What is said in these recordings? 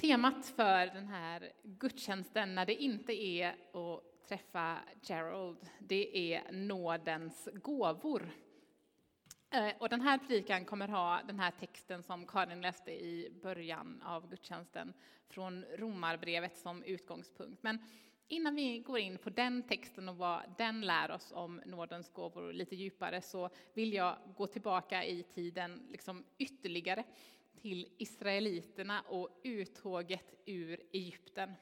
Temat för den här gudstjänsten när det inte är att träffa Gerald, det är nådens gåvor. Eh, och den här predikan kommer ha den här texten som Karin läste i början av gudstjänsten från Romarbrevet som utgångspunkt. Men innan vi går in på den texten och vad den lär oss om nådens gåvor lite djupare så vill jag gå tillbaka i tiden liksom ytterligare till israeliterna och uttåget ur Egypten.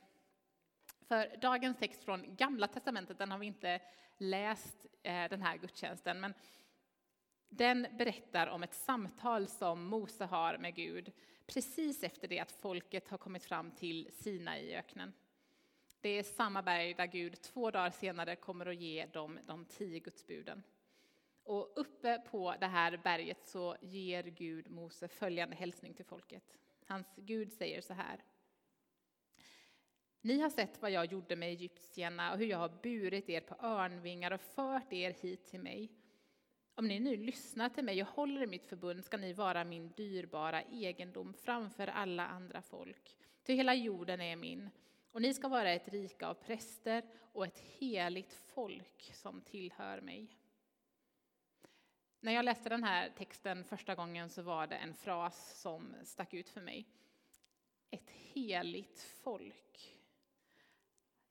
För dagens text från Gamla testamentet, den har vi inte läst eh, den här gudstjänsten, men den berättar om ett samtal som Mose har med Gud precis efter det att folket har kommit fram till Sinaiöknen. Det är samma berg där Gud två dagar senare kommer att ge dem de tio gudsbuden. Och uppe på det här berget så ger Gud Mose följande hälsning till folket. Hans Gud säger så här. Ni har sett vad jag gjorde med egyptierna och hur jag har burit er på örnvingar och fört er hit till mig. Om ni nu lyssnar till mig och håller i mitt förbund ska ni vara min dyrbara egendom framför alla andra folk. Ty hela jorden är min. Och ni ska vara ett rike av präster och ett heligt folk som tillhör mig. När jag läste den här texten första gången så var det en fras som stack ut för mig. Ett heligt folk.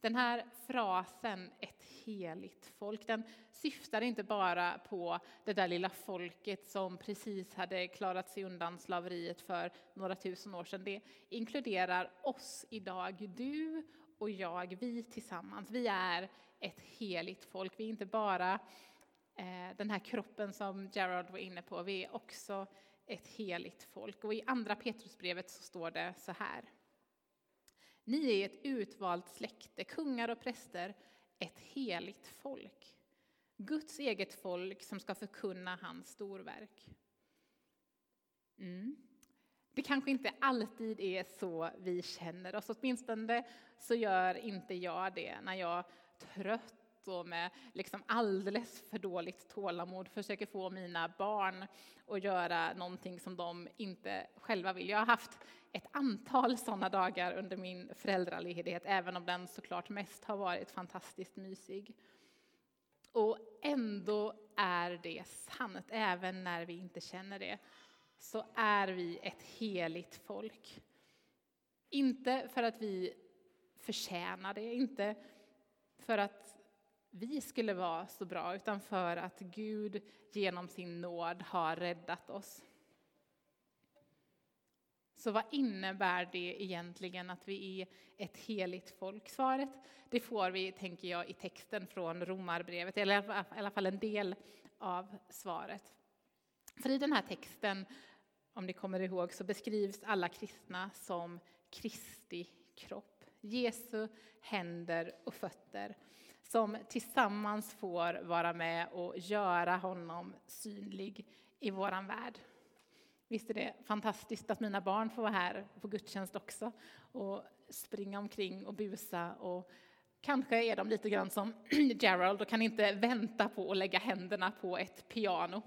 Den här frasen, ett heligt folk, den syftar inte bara på det där lilla folket som precis hade klarat sig undan slaveriet för några tusen år sedan. Det inkluderar oss idag, du och jag, vi tillsammans. Vi är ett heligt folk. Vi är inte bara Eh, den här kroppen som Gerald var inne på, vi är också ett heligt folk. Och i andra Petrusbrevet så står det så här. Ni är ett utvalt släkte, kungar och präster, ett heligt folk. Guds eget folk som ska förkunna hans storverk. Mm. Det kanske inte alltid är så vi känner oss, åtminstone så gör inte jag det när jag trött och med liksom alldeles för dåligt tålamod försöker få mina barn att göra någonting som de inte själva vill. Jag har haft ett antal sådana dagar under min föräldraledighet, även om den såklart mest har varit fantastiskt mysig. Och ändå är det sant, även när vi inte känner det, så är vi ett heligt folk. Inte för att vi förtjänar det, inte för att vi skulle vara så bra, utan för att Gud genom sin nåd har räddat oss. Så vad innebär det egentligen att vi är ett heligt folk? Svaret det får vi, tänker jag, i texten från Romarbrevet, eller i alla fall en del av svaret. För i den här texten, om ni kommer ihåg, så beskrivs alla kristna som Kristi kropp. Jesu händer och fötter som tillsammans får vara med och göra honom synlig i våran värld. Visst är det fantastiskt att mina barn får vara här på gudstjänst också och springa omkring och busa och kanske är de lite grann som Gerald och kan inte vänta på att lägga händerna på ett piano.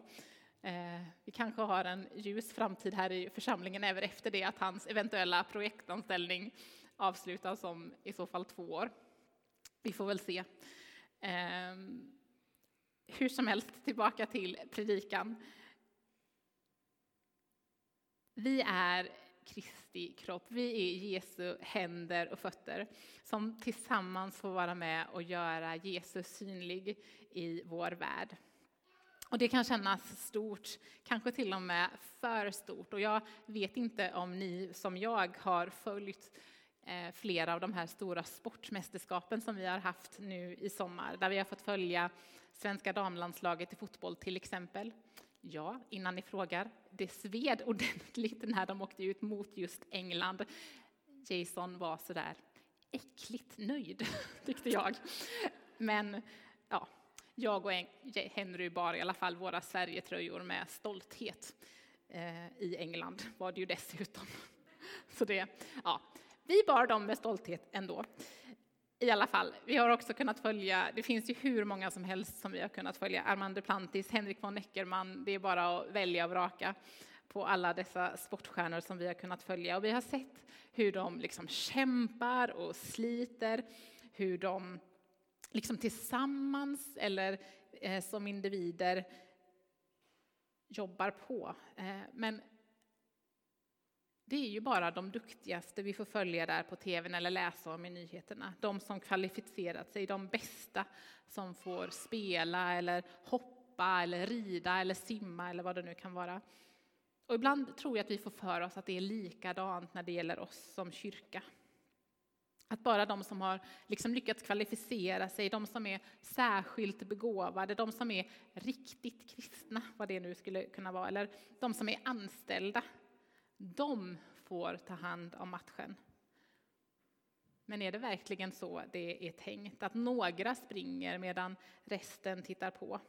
Eh, vi kanske har en ljus framtid här i församlingen även efter det att hans eventuella projektanställning avslutas om i så fall två år. Vi får väl se. Ehm, hur som helst, tillbaka till predikan. Vi är Kristi kropp, vi är Jesu händer och fötter som tillsammans får vara med och göra Jesus synlig i vår värld. Och det kan kännas stort, kanske till och med för stort. Och jag vet inte om ni som jag har följt Eh, flera av de här stora sportmästerskapen som vi har haft nu i sommar, där vi har fått följa svenska damlandslaget i fotboll till exempel. Ja, innan ni frågar, det sved ordentligt när de åkte ut mot just England. Jason var sådär äckligt nöjd, tyckte jag. Men ja, jag och Henry bar i alla fall våra Sverigetröjor med stolthet. Eh, I England var det ju dessutom. Så det, ja, vi bar dem med stolthet ändå. I alla fall, vi har också kunnat följa, det finns ju hur många som helst som vi har kunnat följa. Armand Duplantis, Henrik von Eckermann. det är bara att välja och vraka. på alla dessa sportstjärnor som vi har kunnat följa. Och vi har sett hur de liksom kämpar och sliter, hur de liksom tillsammans eller eh, som individer jobbar på. Eh, men det är ju bara de duktigaste vi får följa där på tvn eller läsa om i nyheterna. De som kvalificerat sig, de bästa som får spela eller hoppa eller rida eller simma eller vad det nu kan vara. Och ibland tror jag att vi får för oss att det är likadant när det gäller oss som kyrka. Att bara de som har liksom lyckats kvalificera sig, de som är särskilt begåvade, de som är riktigt kristna, vad det nu skulle kunna vara, eller de som är anställda, de får ta hand om matchen. Men är det verkligen så det är tänkt? Att några springer medan resten tittar på?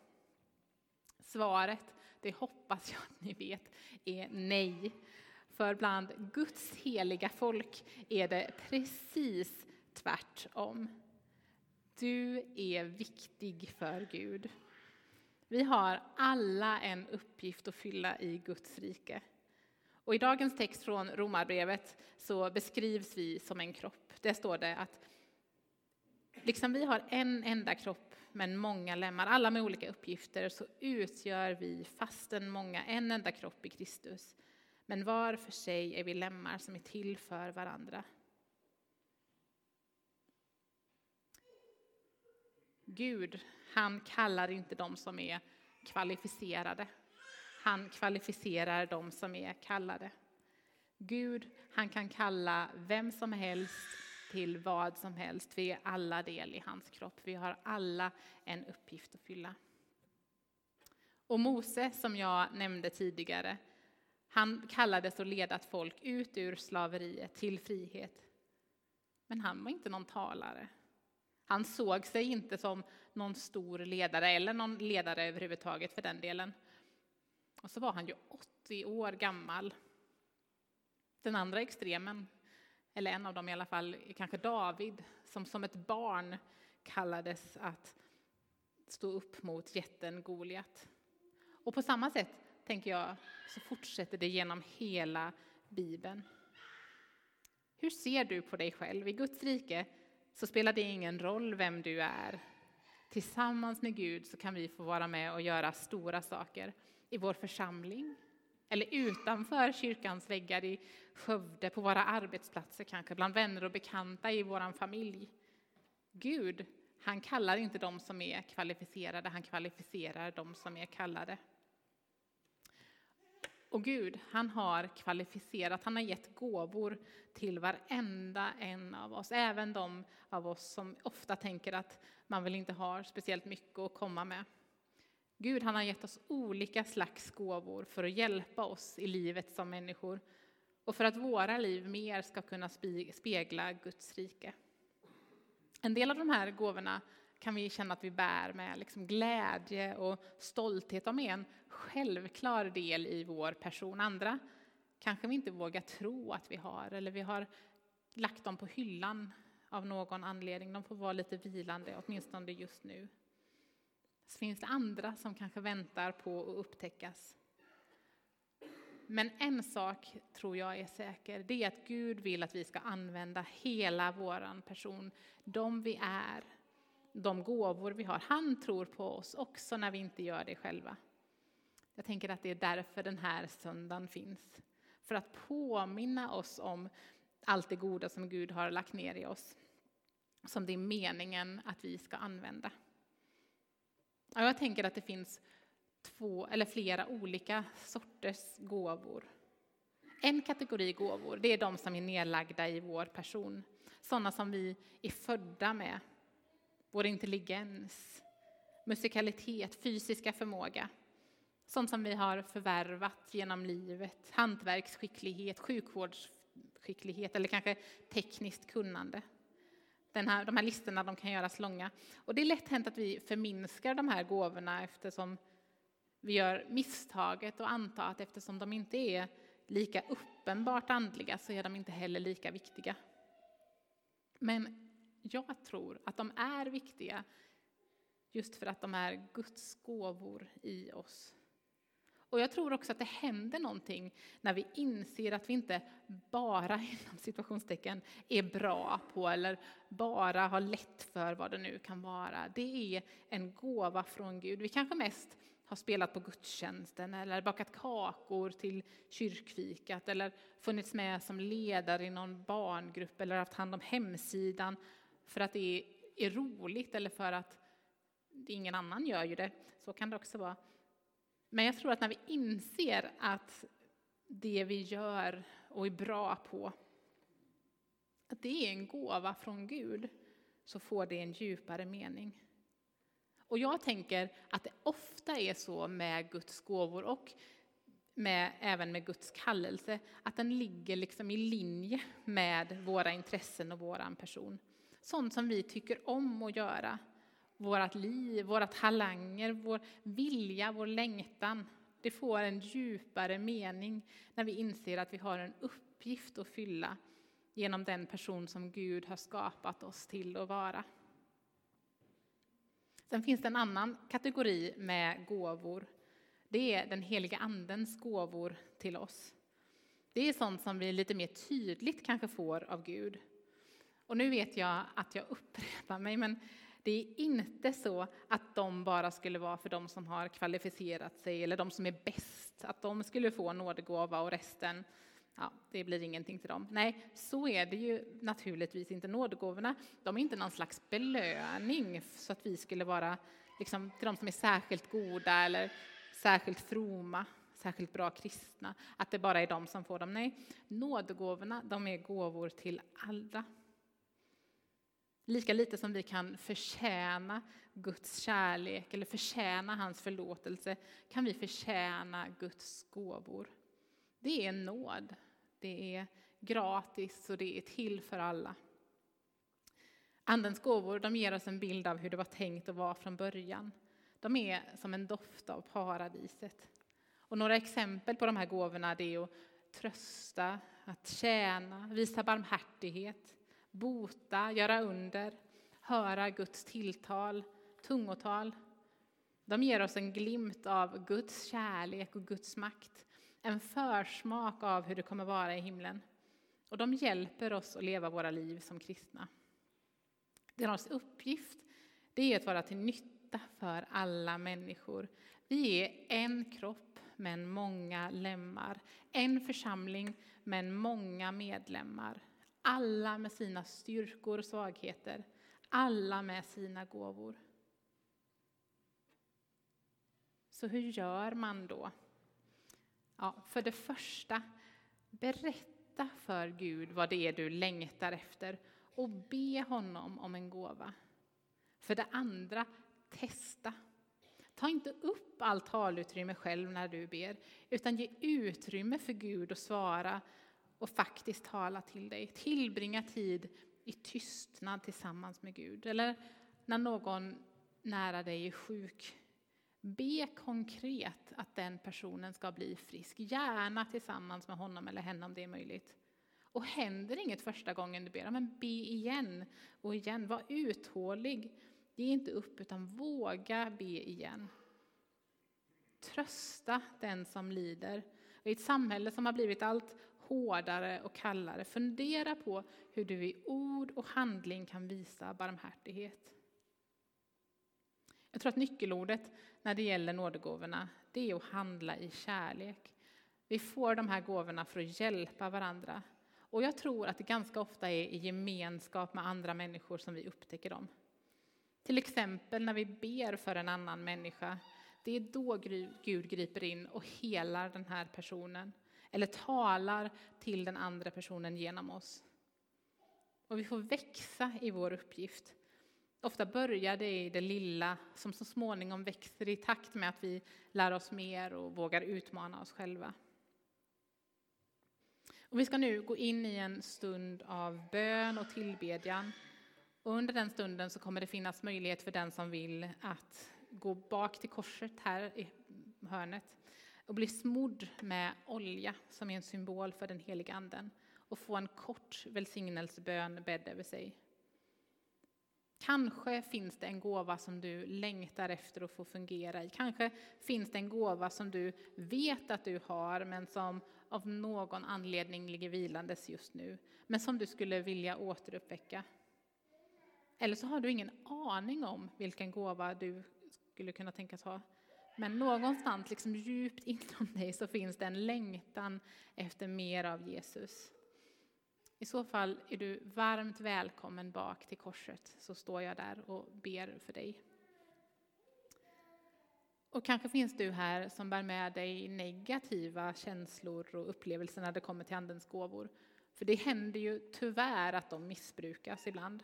Svaret, det hoppas jag att ni vet, är nej. För bland Guds heliga folk är det precis tvärtom. Du är viktig för Gud. Vi har alla en uppgift att fylla i Guds rike. Och I dagens text från Romarbrevet så beskrivs vi som en kropp. Där står det att liksom vi har en enda kropp men många lemmar, alla med olika uppgifter, så utgör vi fastän många en enda kropp i Kristus. Men var för sig är vi lemmar som är till för varandra. Gud, han kallar inte de som är kvalificerade. Han kvalificerar de som är kallade. Gud, han kan kalla vem som helst till vad som helst. Vi är alla del i hans kropp. Vi har alla en uppgift att fylla. Och Mose, som jag nämnde tidigare, han kallades att leda ett folk ut ur slaveriet till frihet. Men han var inte någon talare. Han såg sig inte som någon stor ledare, eller någon ledare överhuvudtaget för den delen. Och så var han ju 80 år gammal. Den andra extremen, eller en av dem i alla fall, är kanske David, som som ett barn kallades att stå upp mot jätten Goliat. Och på samma sätt, tänker jag, så fortsätter det genom hela Bibeln. Hur ser du på dig själv? I Guds rike så spelar det ingen roll vem du är. Tillsammans med Gud så kan vi få vara med och göra stora saker i vår församling eller utanför kyrkans väggar i Skövde, på våra arbetsplatser kanske, bland vänner och bekanta i vår familj. Gud, han kallar inte de som är kvalificerade, han kvalificerar de som är kallade. Och Gud, han har kvalificerat, han har gett gåvor till varenda en av oss, även de av oss som ofta tänker att man väl inte har speciellt mycket att komma med. Gud han har gett oss olika slags gåvor för att hjälpa oss i livet som människor och för att våra liv mer ska kunna spegla Guds rike. En del av de här gåvorna kan vi känna att vi bär med liksom glädje och stolthet. De är en självklar del i vår person. Andra kanske vi inte vågar tro att vi har, eller vi har lagt dem på hyllan av någon anledning. De får vara lite vilande, åtminstone just nu så finns det andra som kanske väntar på att upptäckas. Men en sak tror jag är säker, det är att Gud vill att vi ska använda hela vår person, de vi är, de gåvor vi har. Han tror på oss också när vi inte gör det själva. Jag tänker att det är därför den här söndagen finns. För att påminna oss om allt det goda som Gud har lagt ner i oss. Som det är meningen att vi ska använda. Jag tänker att det finns två eller flera olika sorters gåvor. En kategori gåvor, det är de som är nedlagda i vår person. Sådana som vi är födda med. Vår intelligens, musikalitet, fysiska förmåga. Sånt som vi har förvärvat genom livet. Hantverksskicklighet, sjukvårdsskicklighet eller kanske tekniskt kunnande. Den här, de här listorna de kan göras långa. Och det är lätt hänt att vi förminskar de här gåvorna eftersom vi gör misstaget och antar att eftersom de inte är lika uppenbart andliga så är de inte heller lika viktiga. Men jag tror att de är viktiga just för att de är Guds gåvor i oss. Och jag tror också att det händer någonting när vi inser att vi inte bara inom situationstecken är bra på eller bara har lätt för vad det nu kan vara. Det är en gåva från Gud. Vi kanske mest har spelat på gudstjänsten eller bakat kakor till kyrkfikat eller funnits med som ledare i någon barngrupp eller haft hand om hemsidan för att det är roligt eller för att ingen annan gör ju det. Så kan det också vara. Men jag tror att när vi inser att det vi gör och är bra på, att det är en gåva från Gud, så får det en djupare mening. Och jag tänker att det ofta är så med Guds gåvor och med, även med Guds kallelse, att den ligger liksom i linje med våra intressen och våran person. Sånt som vi tycker om att göra vårt liv, våra talanger, vår vilja, vår längtan. Det får en djupare mening när vi inser att vi har en uppgift att fylla genom den person som Gud har skapat oss till att vara. Sen finns det en annan kategori med gåvor. Det är den heliga Andens gåvor till oss. Det är sånt som vi lite mer tydligt kanske får av Gud. Och nu vet jag att jag upprepar mig, men det är inte så att de bara skulle vara för de som har kvalificerat sig eller de som är bäst, att de skulle få nådegåva och resten, ja, det blir ingenting till dem. Nej, så är det ju naturligtvis inte. Nådegåvorna, de är inte någon slags belöning så att vi skulle vara liksom, till de som är särskilt goda eller särskilt froma, särskilt bra kristna, att det bara är de som får dem. Nej, nådegåvorna, de är gåvor till alla. Lika lite som vi kan förtjäna Guds kärlek eller förtjäna hans förlåtelse kan vi förtjäna Guds gåvor. Det är nåd. Det är gratis och det är till för alla. Andens gåvor de ger oss en bild av hur det var tänkt att vara från början. De är som en doft av paradiset. Och några exempel på de här gåvorna är att trösta, att tjäna, visa barmhärtighet, bota, göra under, höra Guds tilltal, tungotal. De ger oss en glimt av Guds kärlek och Guds makt, en försmak av hur det kommer vara i himlen. Och de hjälper oss att leva våra liv som kristna. Deras uppgift det är att vara till nytta för alla människor. Vi är en kropp men många lemmar, en församling men många medlemmar. Alla med sina styrkor och svagheter, alla med sina gåvor. Så hur gör man då? Ja, för det första, berätta för Gud vad det är du längtar efter och be honom om en gåva. För det andra, testa. Ta inte upp allt talutrymme själv när du ber, utan ge utrymme för Gud att svara och faktiskt tala till dig. Tillbringa tid i tystnad tillsammans med Gud. Eller när någon nära dig är sjuk, be konkret att den personen ska bli frisk. Gärna tillsammans med honom eller henne om det är möjligt. Och händer inget första gången du ber, men be igen och igen. Var uthållig. Ge inte upp, utan våga be igen. Trösta den som lider. I ett samhälle som har blivit allt hårdare och kallare. Fundera på hur du i ord och handling kan visa barmhärtighet. Jag tror att nyckelordet när det gäller nådegåvorna, det är att handla i kärlek. Vi får de här gåvorna för att hjälpa varandra. Och jag tror att det ganska ofta är i gemenskap med andra människor som vi upptäcker dem. Till exempel när vi ber för en annan människa. Det är då Gud griper in och helar den här personen eller talar till den andra personen genom oss. Och vi får växa i vår uppgift. Ofta börjar det i det lilla som så småningom växer i takt med att vi lär oss mer och vågar utmana oss själva. Och vi ska nu gå in i en stund av bön och tillbedjan. Och under den stunden så kommer det finnas möjlighet för den som vill att gå bak till korset här i hörnet och bli smodd med olja som är en symbol för den heliga anden och få en kort välsignelsebön bädd över sig. Kanske finns det en gåva som du längtar efter att få fungera i. Kanske finns det en gåva som du vet att du har, men som av någon anledning ligger vilandes just nu, men som du skulle vilja återuppväcka. Eller så har du ingen aning om vilken gåva du skulle kunna tänkas ha. Men någonstans liksom djupt inom dig så finns det en längtan efter mer av Jesus. I så fall är du varmt välkommen bak till korset, så står jag där och ber för dig. Och kanske finns du här som bär med dig negativa känslor och upplevelser när det kommer till Andens gåvor. För det händer ju tyvärr att de missbrukas ibland.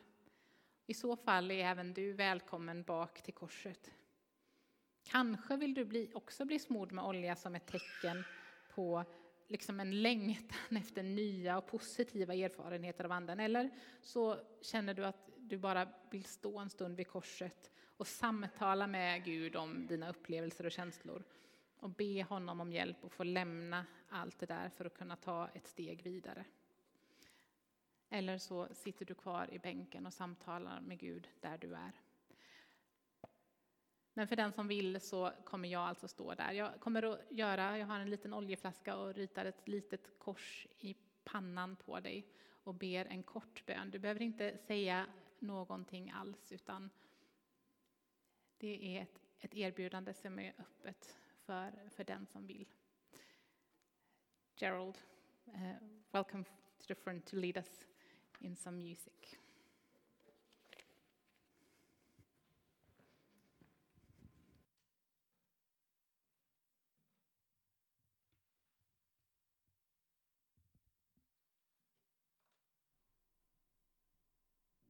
I så fall är även du välkommen bak till korset. Kanske vill du bli, också bli smord med olja som ett tecken på liksom en längtan efter nya och positiva erfarenheter av Anden. Eller så känner du att du bara vill stå en stund vid korset och samtala med Gud om dina upplevelser och känslor och be honom om hjälp och få lämna allt det där för att kunna ta ett steg vidare. Eller så sitter du kvar i bänken och samtalar med Gud där du är. Men för den som vill så kommer jag alltså stå där. Jag kommer att göra, jag har en liten oljeflaska och ritar ett litet kors i pannan på dig och ber en kort bön. Du behöver inte säga någonting alls utan det är ett, ett erbjudande som är öppet för, för den som vill. Gerald, uh, welcome to the front to lead us in some music.